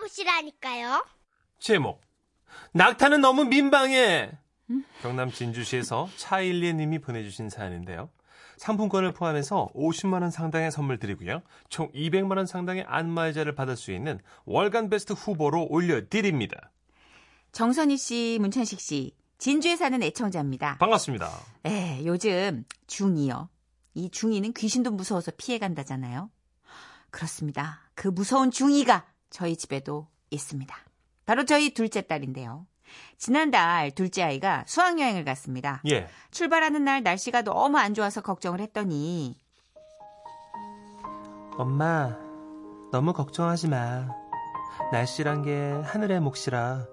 만나보시라니까요. 제목 낙타는 너무 민망해. 경남 진주시에서 차일리 님이 보내주신 사연인데요. 상품권을 포함해서 50만 원 상당의 선물 드리고요. 총 200만 원 상당의 안마의자를 받을 수 있는 월간 베스트 후보로 올려드립니다. 정선희 씨, 문천식 씨, 진주에 사는 애청자입니다. 반갑습니다. 에, 요즘 중2요. 이 중2는 귀신도 무서워서 피해간다잖아요. 그렇습니다. 그 무서운 중2가 저희 집에도 있습니다. 바로 저희 둘째 딸인데요. 지난달 둘째 아이가 수학여행을 갔습니다. 예. 출발하는 날 날씨가 너무 안 좋아서 걱정을 했더니 엄마, 너무 걱정하지 마. 날씨란 게 하늘의 몫이라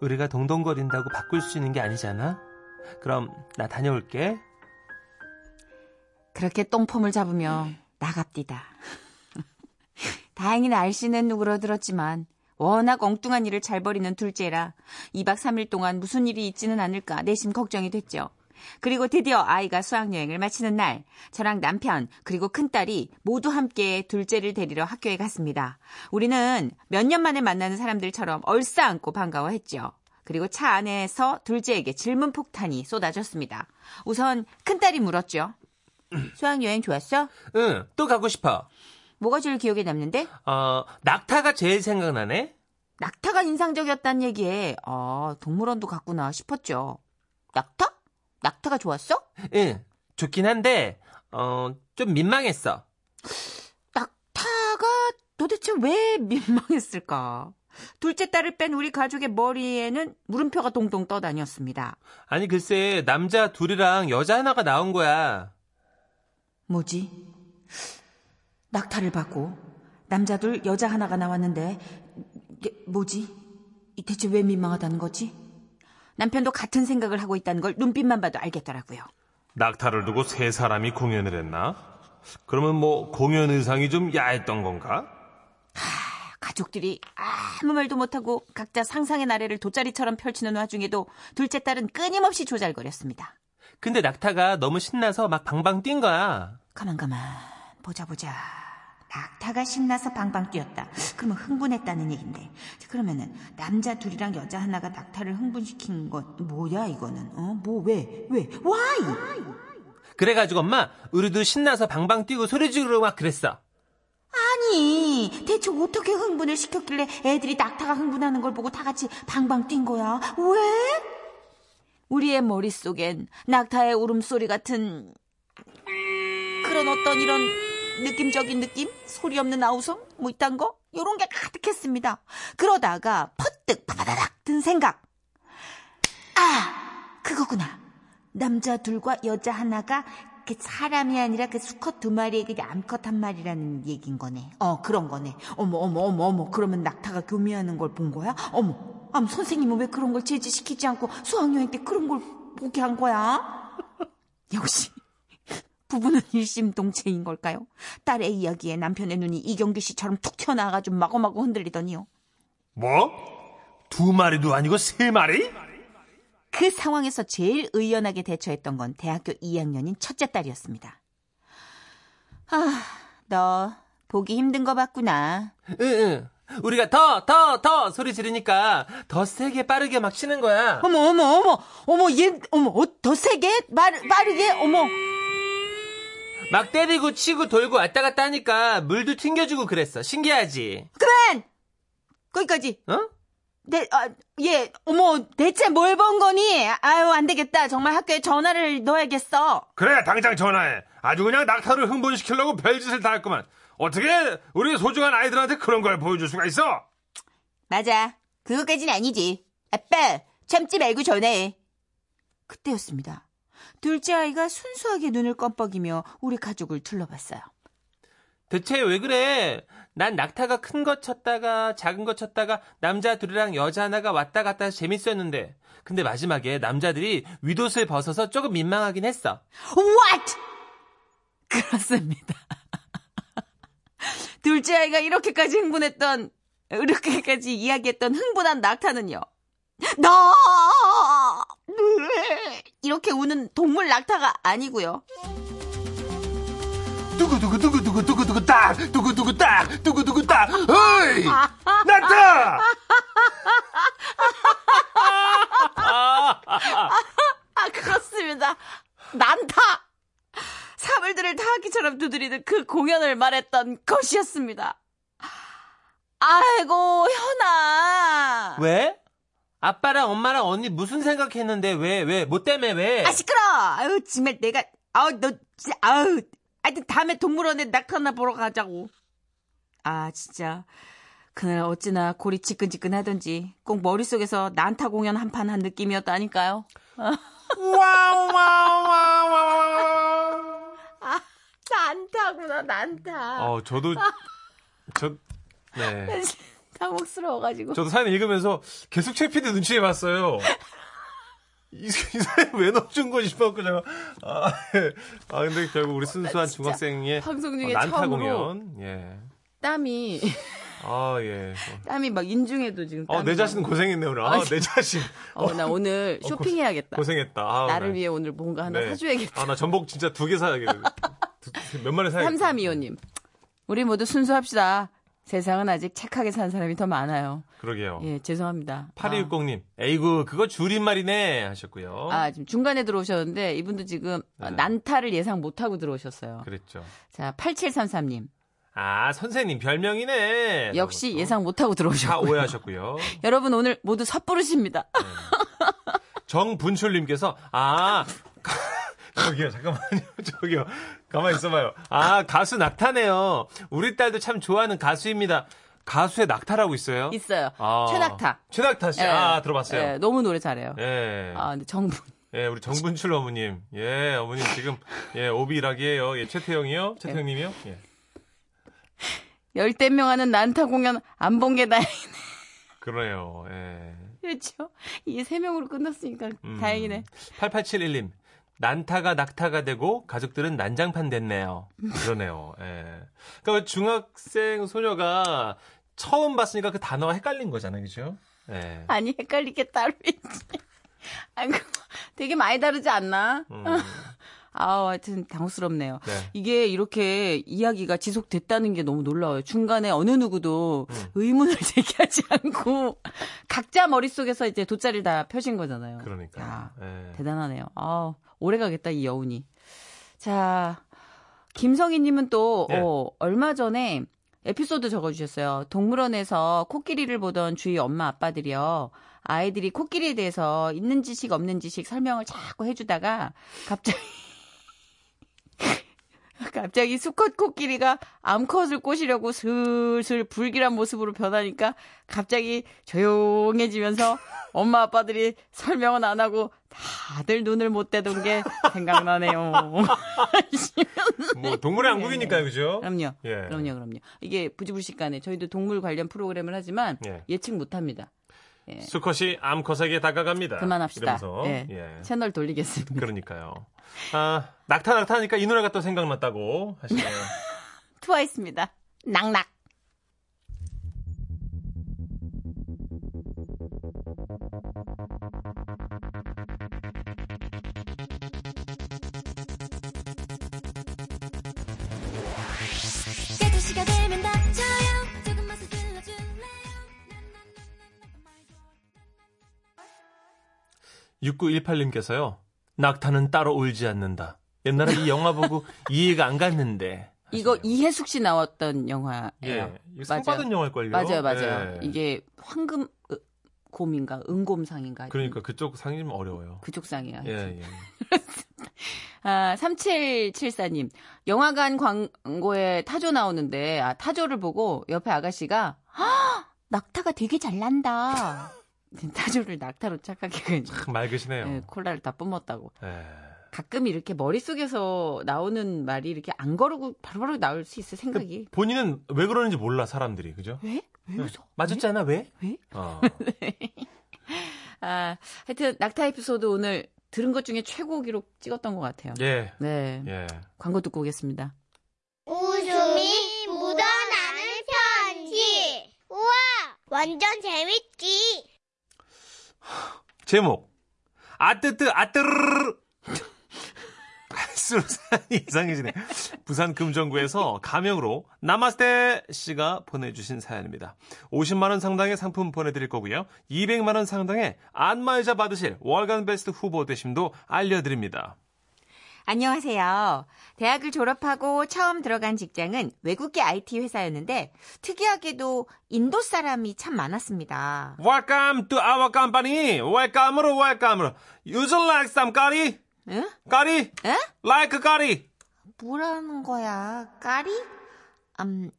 우리가 동동거린다고 바꿀 수 있는 게 아니잖아. 그럼 나 다녀올게. 그렇게 똥폼을 잡으며 나갑디다. 다행히 날씨는 누그러들었지만 워낙 엉뚱한 일을 잘 벌이는 둘째라 2박 3일 동안 무슨 일이 있지는 않을까 내심 걱정이 됐죠. 그리고 드디어 아이가 수학여행을 마치는 날 저랑 남편 그리고 큰딸이 모두 함께 둘째를 데리러 학교에 갔습니다. 우리는 몇 년 만에 만나는 사람들처럼 얼싸안고 반가워했죠. 그리고 차 안에서 둘째에게 질문 폭탄이 쏟아졌습니다. 우선 큰딸이 물었죠. 수학여행 좋았어? 응, 또 가고 싶어. 뭐가 제일 기억에 남는데? 어, 낙타가 제일 생각나네? 낙타가 인상적이었다는 얘기에 아, 동물원도 갔구나 싶었죠. 낙타? 낙타가 좋았어? 응, 좋긴 한데, 어, 좀 민망했어. 낙타가 도대체 왜 민망했을까? 둘째 딸을 뺀 우리 가족의 머리에는 물음표가 동동 떠다녔습니다. 아니, 글쎄, 남자 둘이랑 여자 하나가 나온 거야. 뭐지? 낙타를 받고 남자 둘 여자 하나가 나왔는데 이게 뭐지? 이 대체 왜 민망하다는 거지? 남편도 같은 생각을 하고 있다는 걸 눈빛만 봐도 알겠더라고요. 낙타를 두고 세 사람이 공연을 했나? 그러면 뭐, 공연 의상이 좀 야했던 건가? 가족들이 아무 말도 못하고 각자 상상의 나래를 돗자리처럼 펼치는 와중에도 둘째 딸은 끊임없이 조잘거렸습니다. 근데 낙타가 너무 신나서 막 방방 뛴 거야. 가만 가만 보자 보자. 낙타가 신나서 방방 뛰었다. 그러면 흥분했다는 얘긴데. 그러면은 남자 둘이랑 여자 하나가 낙타를 흥분시킨 건 뭐야 이거는? 어? 뭐 왜? 왜? Why? 그래가지고 엄마, 우리도 신나서 방방 뛰고 소리 지르고 막 그랬어. 아니 대체 어떻게 흥분을 시켰길래 애들이 낙타가 흥분하는 걸 보고 다 같이 방방 뛴 거야? 왜? 우리의 머릿속엔 낙타의 울음소리 같은 그런 어떤 이런 느낌적인 느낌? 소리 없는 아우성? 뭐 이딴 거? 요런 게 가득했습니다. 그러다가 퍼뜩 바바다닥 든 생각. 아! 그거구나. 남자 둘과 여자 하나가 그 사람이 아니라 그 수컷 두 마리의 그 암컷 한 마리라는 얘긴 거네. 어, 그런 거네. 어머, 어머, 어머, 어머. 그러면 낙타가 교미하는 걸 본 거야? 어머. 아, 선생님은 왜 그런 걸 제지시키지 않고 수학여행 때 그런 걸 보게 한 거야? 역시. 부부는 일심동체인 걸까요? 딸의 이야기에 남편의 눈이 이경규 씨처럼 툭 튀어나와가지고 마구마구 흔들리더니요. 뭐? 두 마리도 아니고 세 마리? 그 상황에서 제일 의연하게 대처했던 건 대학교 2학년인 첫째 딸이었습니다. 아, 너 보기 힘든 거 봤구나. 응, 응. 우리가 더, 더, 더 소리 지르니까 더 세게 빠르게 막 치는 거야. 어머, 어머, 어머, 어머, 얘, 어머, 어, 더 세게? 말, 빠르게? 어머. 막 때리고 치고 돌고 왔다 갔다 하니까 물도 튕겨주고 그랬어. 신기하지? 그만! 거기까지. 어? 대, 아, 예, 어머, 대체 뭘 본 거니? 아유, 안 되겠다. 정말 학교에 전화를 넣어야겠어. 그래 당장 전화해 아주 그냥 낙타를 흥분시키려고 별짓을 다 했구만 어떻게 우리 소중한 아이들한테 그런 걸 보여줄 수가 있어 맞아. 그것까진 아니지. 아빠, 참지 말고 전화해. 그때였습니다. 둘째 아이가 순수하게 눈을 껌뻑이며 우리 가족을 둘러봤어요. 대체 왜 그래? 난 낙타가 큰 거 쳤다가 작은 거 쳤다가 남자 둘이랑 여자 하나가 왔다 갔다 해서 재밌었는데 근데 마지막에 남자들이 윗옷을 벗어서 조금 민망하긴 했어. What? 그렇습니다. 둘째 아이가 이렇게까지 흥분했던, 이렇게까지 이야기했던 흥분한 낙타는요. 너! 이렇게 우는 동물 낙타가 아니고요. 두구두구 두구두구 두구두구 딱 두구두구 딱 두구두구 딱 어이 낙타 아, 그렇습니다. 난타! 사물들을 타악기처럼 두드리는 그 공연을 말했던 것이었습니다. 아이고, 현아. 왜? 아빠랑 엄마랑 언니 무슨 생각했는데 왜 왜 뭐 때문에 왜? 아, 시끄러! 아유, 정말 내가, 아우, 너, 진짜, 아우. 하여튼 다음에 동물원에 낙타나 보러 가자고. 아, 진짜. 그날 어찌나 골이 지끈지끈 하던지 꼭 머릿속에서 난타 공연 한 판 한 느낌이었다니까요. 와와와와 난타구나, 난타. 어 저도 저 네. 당혹스러워가지고. 저도 사연 읽으면서 계속 최피디 눈치해 봤어요. 이, 이 사연 왜 넣어준 거지 싶었고 제가 아, 예. 아 근데 결국 우리 순수한 중학생의 방송 중에 어, 난타 처음으로 공연 예. 땀이, 아 예. 땀이 막 인중에도 지금. 어, 땀이 내 나고. 자신 고생했네 오늘. 아, 아니, 내 자신. 어, 나 오늘 어, 쇼핑해야겠다. 고생했다. 아, 나를 네. 위해 오늘 뭔가 하나 네. 사줘야겠다. 아, 나 전복 진짜 두 개 사야겠네. 두- 몇 마리 사야겠다. 3325님. 우리 모두 순수합시다. 세상은 아직 착하게 사는 사람이 더 많아요. 그러게요. 예, 죄송합니다. 8260님, 에이구, 그거 줄임말이네. 하셨고요. 아, 아, 지금 중간에 들어오셨는데 이분도 지금 네. 난타를 예상 못하고 들어오셨어요. 그랬죠. 자, 8733님. 아, 선생님 별명이네. 역시 그것도. 예상 못하고 다 들어오셨고요. 오해하셨고요. 여러분 오늘 모두 섣부르십니다. 정분출님께서, 아, 저기요, 잠깐만요. 저기요. 가만히 있어봐요. 아, 가수 낙타네요. 우리 딸도 참 좋아하는 가수입니다. 가수의 낙타라고 있어요? 있어요. 아, 최낙타. 최낙타 씨. 예. 아, 들어봤어요. 예, 너무 노래 잘해요. 예. 아, 근데 정분. 예, 우리 정분출 어머님. 예, 어머님 지금, 예, 오비 일하기에요. 예, 최태영이요? 최태영님이요? 예. 열댓 명 하는 난타 공연 안 본 게 다행이네. 그러네요. 예. 그렇죠. 이게 세 명으로 끝났으니까 음. 다행이네. 8871님. 난타가 낙타가 되고 가족들은 난장판 됐네요. 그러네요. 예. 그러니까 중학생 소녀가 처음 봤으니까 그 단어가 헷갈린 거잖아요. 그죠? 예. 아니 헷갈릴 게 따로 있지. 아이고 되게 많이 다르지 않나? 음, 아, 하여튼 당혹스럽네요. 네. 이게 이렇게 이야기가 지속됐다는 게 너무 놀라워요. 중간에 어느 누구도 음. 의문을 제기하지 않고 각자 머릿속에서 이제 돗자리를 다 펴신 거잖아요. 그러니까. 야, 예. 대단하네요. 아, 오래 가겠다 이 여운이. 자, 김성희님은 또 네. 어, 얼마 전에 에피소드 적어주셨어요. 동물원에서 코끼리를 보던 주위 엄마 아빠들이요. 아이들이 코끼리에 대해서 있는 지식 없는 지식 설명을 자꾸 해주다가 갑자기 갑자기 수컷 코끼리가 암컷을 꼬시려고 슬슬 불길한 모습으로 변하니까 갑자기 조용해지면서 엄마 아빠들이 설명은 안 하고 다들 눈을 못 떼던 게 생각나네요. 뭐, 동물의 왕국이니까요. 그죠? 그럼요. 예. 그럼요, 그럼요. 이게 부지불식간에 저희도 동물 관련 프로그램을 하지만 예. 예측 못합니다. 예. 수컷이 암컷에게 다가갑니다. 그만합시다. 예. 예. 채널 돌리겠습니다. 그러니까요. 아, 낙타 낙타 하니까 이 노래가 또 생각났다고 하시네요. 트와이스입니다. 낙낙. 6918님께서요. 낙타는 따로 울지 않는다. 옛날에 이 영화 보고 이해가 안 갔는데. 이거. 이해숙 씨 나왔던 영화예요. 예. 상. 받은 영화일걸요? 맞아요, 맞아요. 예. 이게 황금 으, 곰인가 은곰상인가 그러니까 그쪽 상이 좀 어려워요. 그쪽 상이에요. 예. 예. 아, 3774님. 영화관 광고에 타조 나오는데, 아, 타조를 보고 옆에 아가씨가, 아, 낙타가 되게 잘 난다. 타조를 낙타로 착각해. 참 맑으시네요. 예, 콜라를 다 뿜었다고. 예. 가끔 이렇게 머릿속에서 나오는 말이 이렇게 안 거르고 바로바로 나올 수 있어, 생각이. 본인은 왜 그러는지 몰라, 사람들이. 그죠? 왜? 왜 웃어? 맞았잖아, 왜? 왜? 어. 아, 하여튼 낙타 에피소드 오늘 들은 것 중에 최고 기록 찍었던 것 같아요. 예. 네. 예. 광고 듣고 오겠습니다. 웃음이 묻어나는 편지 우와 완전 재밌지 제목. 아뜨뜨, 아뜨르르. 사연이 이상해지네. 부산 금정구에서 가명으로 나마스테 씨가 보내주신 사연입니다. 50만 원 상당의 상품 보내드릴 거고요. 200만 원 상당의 안마의자 받으실 월간 베스트 후보 되심도 알려드립니다. 안녕하세요. 대학을 졸업하고 처음 들어간 직장은 외국계 IT 회사였는데 특이하게도 인도 사람이 참 많았습니다. Welcome to our company. Welcome으로 welcome으로. You like some curry? 응? curry? 에? Like curry? 뭐라는 거야? 까리? 음,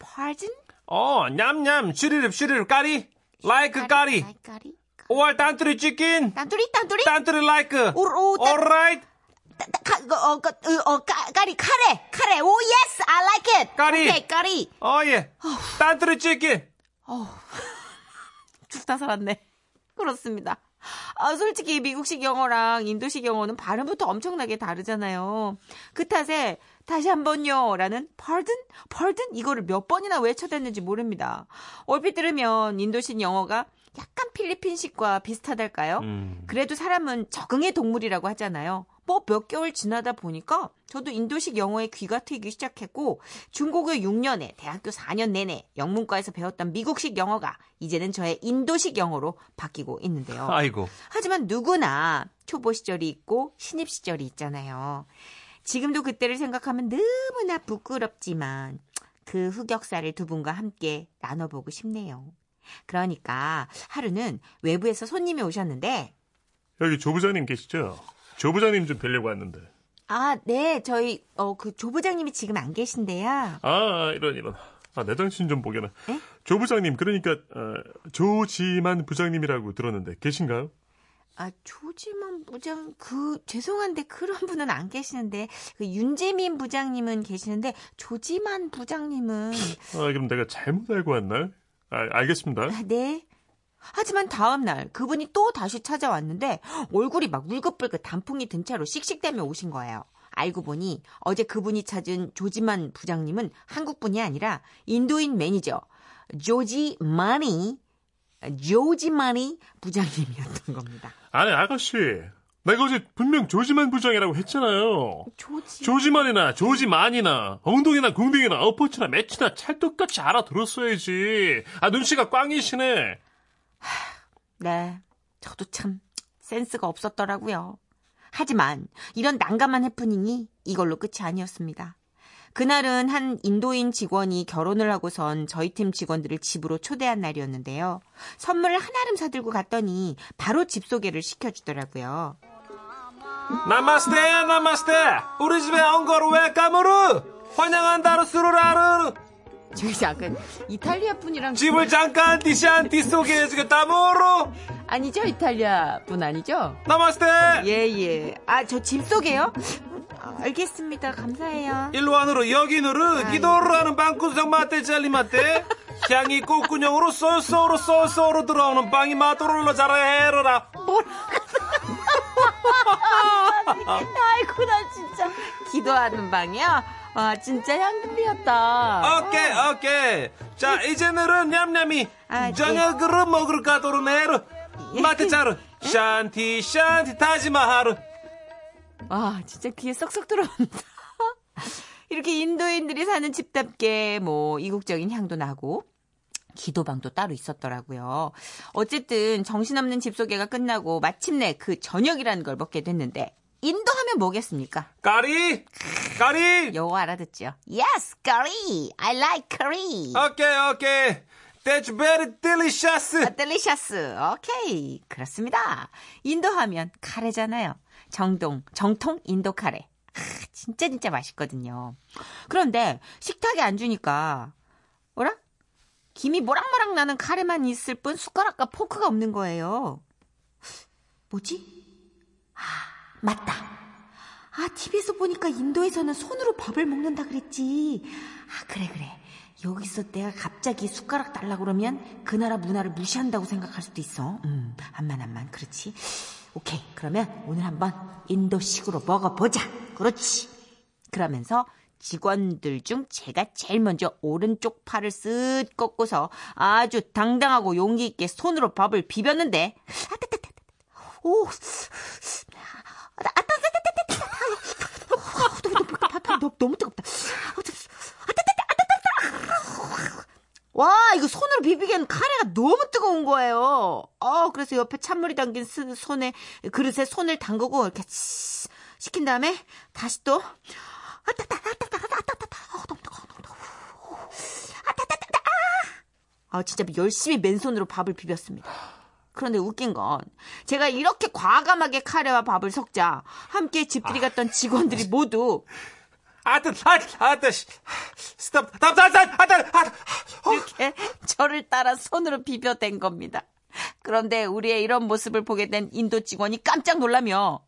pardon? 어, 냠냠, 슈리릅, 슈리릅, curry? Like curry? curry? curry? Or tandoori chicken? tandoori tandoori? tandoori like? 오, 오, 딴- Alright? 어, 그, 으, 어, 까, 까리, 카레, 카레. 오, yes, I like it. curry. 오케이, 까리. 어, 예. 딴뚜리 치킨? 죽다 살았네. 그렇습니다. 아, 솔직히 미국식 영어랑 인도식 영어는 발음부터 엄청나게 다르잖아요. 그 탓에 다시 한번요 라는 pardon? pardon? 이거를 몇 번이나 외쳐댔는지 모릅니다. 얼핏 들으면 인도식 영어가 약간 필리핀식과 비슷하달까요? 음. 그래도 사람은 적응의 동물이라고 하잖아요. 뭐 몇 개월 지나다 보니까 저도 인도식 영어에 귀가 트이기 시작했고 중고교 6년에 대학교 4년 내내 영문과에서 배웠던 미국식 영어가 이제는 저의 인도식 영어로 바뀌고 있는데요. 아이고. 하지만 누구나 초보 시절이 있고 신입 시절이 있잖아요. 지금도 그때를 생각하면 너무나 부끄럽지만 그 흑역사를 두 분과 함께 나눠보고 싶네요. 그러니까 하루는 외부에서 손님이 오셨는데 여기 조 부장님 계시죠? 조 부장님 좀 뵈려고 왔는데. 아, 네, 저희 어 그 조 부장님이 지금 안 계신데요. 아, 이런, 이런. 아, 내 정신 좀 보게나. 에? 조 부장님, 그러니까, 어, 조지만 부장님이라고 들었는데, 계신가요? 아, 조지만 부장 그 죄송한데 그런 분은 안 계시는데 그 윤재민 부장님은 계시는데 조지만 부장님은 아, 그럼 내가 잘못 알고 왔나? 아, 알겠습니다. 아, 네. 하지만 다음 날 그분이 또 다시 찾아왔는데 얼굴이 막 울긋불긋 단풍이 든 채로 씩씩대며 오신 거예요. 알고 보니 어제 그분이 찾은 조지만 부장님은 한국 분이 아니라 인도인 매니저 조지 마니 조지 마니 부장님이었던 겁니다. 아니, 아가씨. 내가 어제 분명 조지만 부장이라고 했잖아요. 조지 조지만이나 조지만이나 엉덩이나 궁둥이나 어퍼치나 매치나 찰떡같이 알아들었어야지. 아 눈치가 꽝이시네. 네, 저도 참 센스가 없었더라고요. 하지만 이런 난감한 해프닝이 이걸로 끝이 아니었습니다. 그날은 한 인도인 직원이 결혼을 하고선 저희 팀 직원들을 집으로 초대한 날이었는데요. 선물을 한 아름 사들고 갔더니 바로 집 소개를 시켜주더라고요. 나마스테, 나마스테. 우리 집에 온 거를 웰카무르. 환영한다로 수루라르. 저희 작은 이탈리아 분이랑 집을 잠깐 디샨티 소개해 주겠다, 모로. 아니죠? 이탈리아 분 아니죠? 나마스테. 예, 예. 아, 저 집 소개요? 아, 알겠습니다. 감사해요. 일로 안으로 여기 누르 기도를 하는 방구석 마테 젤리 마테 향이 꽃군형으로 쏠쏠로 쏠쏠로 들어오는 빵이 마토롤로 자라해라 아이고, 나 진짜. 기도하는 방이야? 와, 진짜 향긋이었다. 오케이 오케이 자 이제는 냠냠이 아, 예. 저녁을 먹을 가도로 내로 마테 자르 샨티 샨티 타지마하르 와, 진짜 귀에 쏙쏙 들어온다. 이렇게 인도인들이 사는 집답게 뭐 이국적인 향도 나고 기도방도 따로 있었더라고요. 어쨌든 정신없는 집 소개가 끝나고 마침내 그 저녁이라는 걸 먹게 됐는데 인도 하면 뭐겠습니까? 까리 까리 영어 알아듣죠? Yes, curry. I like curry. 오케이 오케이 That's very delicious 아, 델리셔스. 오케이. 그렇습니다. 인도 하면 카레잖아요. 정동, 정통 인도 카레. 아, 진짜 진짜 맛있거든요. 그런데 식탁에 앉으니까 뭐라? 김이 모락모락 나는 카레만 있을 뿐 숟가락과 포크가 없는 거예요. 뭐지? 아, 맞다. 아, TV에서 보니까 인도에서는 손으로 밥을 먹는다 그랬지. 아, 그래, 그래. 여기서 내가 갑자기 숟가락 달라고 그러면 그 나라 문화를 무시한다고 생각할 수도 있어. 음, 암만, 암만. 그렇지. 오케이. 그러면 오늘 한번 인도식으로 먹어보자. 그렇지. 그러면서 직원들 중 제가 제일 먼저 오른쪽 팔을 쓱 꺾고서 아주 당당하고 용기 있게 손으로 밥을 비볐는데, 아 따 따 따. 오, 너무 뜨겁다. 와, 이거 손으로 비비기엔 카레가 너무 뜨거운 거예요. 어, 그래서 옆에 찬물이 담긴 손에, 그릇에 손을 담그고, 이렇게, 치, 시킨 다음에, 다시 또, 아따따, 아따따, 아따따, 어, 너무 뜨거워, 너무 뜨거워. 아따따따, 아! 아, 진짜 열심히 맨손으로 밥을 비볐습니다. 그런데 웃긴 건 제가 이렇게 과감하게 카레와 밥을 섞자 함께 집들이 갔던 직원들이 모두 아따, 아따, 아따, 씨. stop, stop, stop, stop, 아따, 아따. 이렇게 저를 따라 손으로 비벼댄 겁니다. 그런데 우리의 이런 모습을 보게 된 인도 직원이 깜짝 놀라며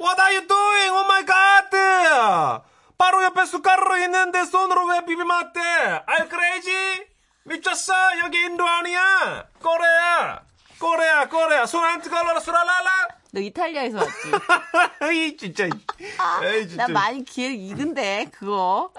What are you doing? Oh my god! 바로 옆에 숟가락으로 있는데 손으로 왜 비비면 안 돼? Are you crazy? 미쳤어? 여기 인도 아니야? 꼬레야! 꼬레야, 꼬레야. 손안 뜨거워라, 수라라라! 너 이탈리아에서 왔지? 이 진짜. 에이, 진짜. 나 많이 기억 익은데 그거.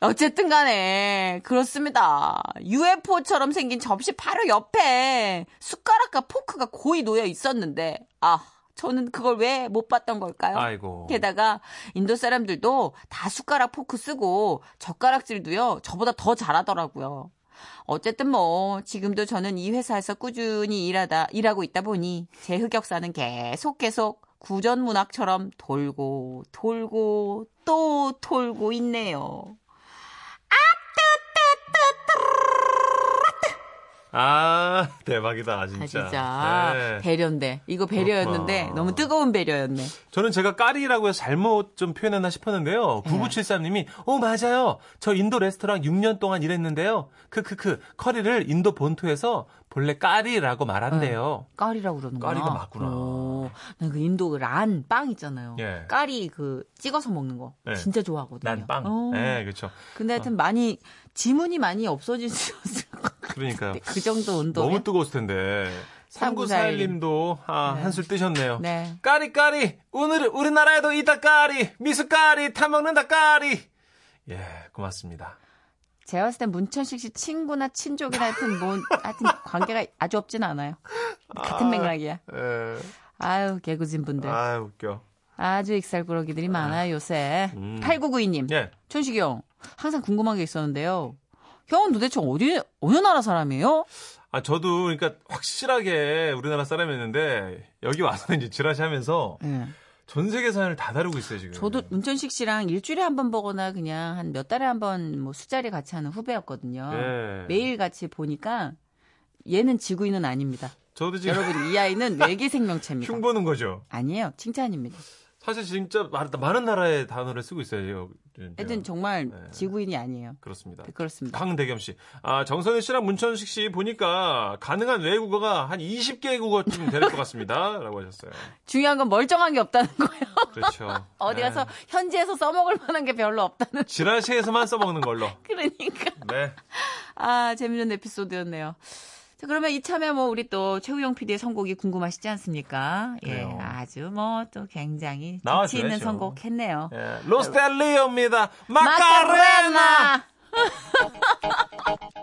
어쨌든 간에 그렇습니다. UFO처럼 생긴 접시 바로 옆에 숟가락과 포크가 고이 놓여 있었는데 아 저는 그걸 왜 못 봤던 걸까요? 아이고. 게다가 인도 사람들도 다 숟가락 포크 쓰고 젓가락질도요 저보다 더 잘하더라고요. 어쨌든 뭐 지금도 저는 이 회사에서 꾸준히 일하다 일하고 있다 보니 제 흑역사는 계속 계속 구전 문학처럼 돌고 돌고 또 돌고 있네요. 아, 대박이다, 진짜. 아 진짜 네. 배려인데 이거 배려였는데 그렇구나. 너무 뜨거운 배려였네. 저는 제가 까리라고 해서 잘못 좀 표현했나 싶었는데요. 네. 9973님이, 어, 맞아요. 저 인도 레스토랑 6년 동안 일했는데요. 크크크, 커리를 인도 본토에서 본래 까리라고 말한대요. 까리라고 그러는구나. 까리가 맞구나. 난그 인도 그란빵 있잖아요. 예. 까리 그 찍어서 먹는 거 예. 진짜 좋아하거든요. 난 빵. 어. 네, 그렇죠. 근데 하여튼 많이 지문이 많이 없어지셨을. 그러니까요. 그 정도 온도면. 너무 뜨거웠을 텐데. 3941 3941님도 아, 네. 한술 뜨셨네요. 네. 까리 까리 오늘 우리나라에도 있다 까리 미숫가리 타먹는다 까리 예 고맙습니다 제가 봤을 땐 문천식 씨 친구나 친족이나 하여튼 뭐 하여튼 관계가 아주 없진 않아요. 같은 맥락이야. 에, 아유 개구진 분들. 아 웃겨 아주 익살꾸러기들이 많아요 요새. 음. 8992님. 예 천식이 형. 항상 궁금한 게 있었는데요. 형은 도대체 어디 어느 나라 사람이에요? 아, 저도 그러니까 확실하게 우리나라 사람이었는데 여기 와서 이제 지라시 하면서 예. 전 세계 사연을 다 다루고 있어요 지금 저도 문천식 씨랑 일주일에 한 번 보거나 그냥 한 몇 달에 한 번 뭐 술자리 같이 하는 후배였거든요. 예. 매일 같이 보니까 얘는 지구인은 아닙니다. 저도 지금 여러분 이 아이는 외계 생명체입니다. 흉 보는 거죠 아니에요. 칭찬입니다. 사실 진짜 많- 많은 나라의 단어를 쓰고 있어요 하여튼 정말 네. 지구인이 아니에요. 그렇습니다 그렇습니다. 강대겸 씨. 아, 정선희 씨랑 문천식 씨 보니까 가능한 외국어가 한 20개 국어쯤 될 것 같습니다. 라고 하셨어요. 중요한 건 멀쩡한 게 없다는 거예요. 그렇죠. 어디 네. 가서 현지에서 써먹을 만한 게 별로 없다는. 지라시에서만 써먹는 걸로. 그러니까. 네. 아, 재밌는 에피소드였네요. 자, 그러면 이참에 뭐 우리 또 최우영 PD의 선곡이 궁금하시지 않습니까? 예, 그래요. 아주 뭐 또 굉장히. 재치 있는 선곡 했네요. 예, 로스텔리오입니다. 마카레나! 마카레나!